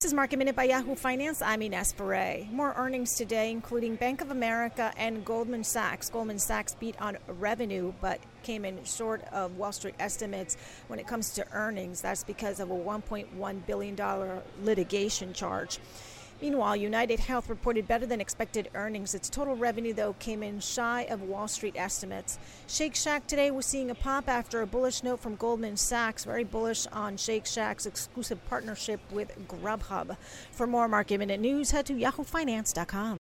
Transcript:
This is Market Minute by Yahoo Finance. I'm Ines Ferre. More earnings today, including Bank of America and Goldman Sachs. Goldman Sachs beat on revenue, but came in short of Wall Street estimates when it comes to earnings. That's because of a $1.1 billion litigation charge. Meanwhile, United Health reported better than expected earnings. Its total revenue, though, came in shy of Wall Street estimates. Shake Shack today was seeing a pop after a bullish note from Goldman Sachs, very bullish on Shake Shack's exclusive partnership with Grubhub. For more market minute news, head to yahoofinance.com.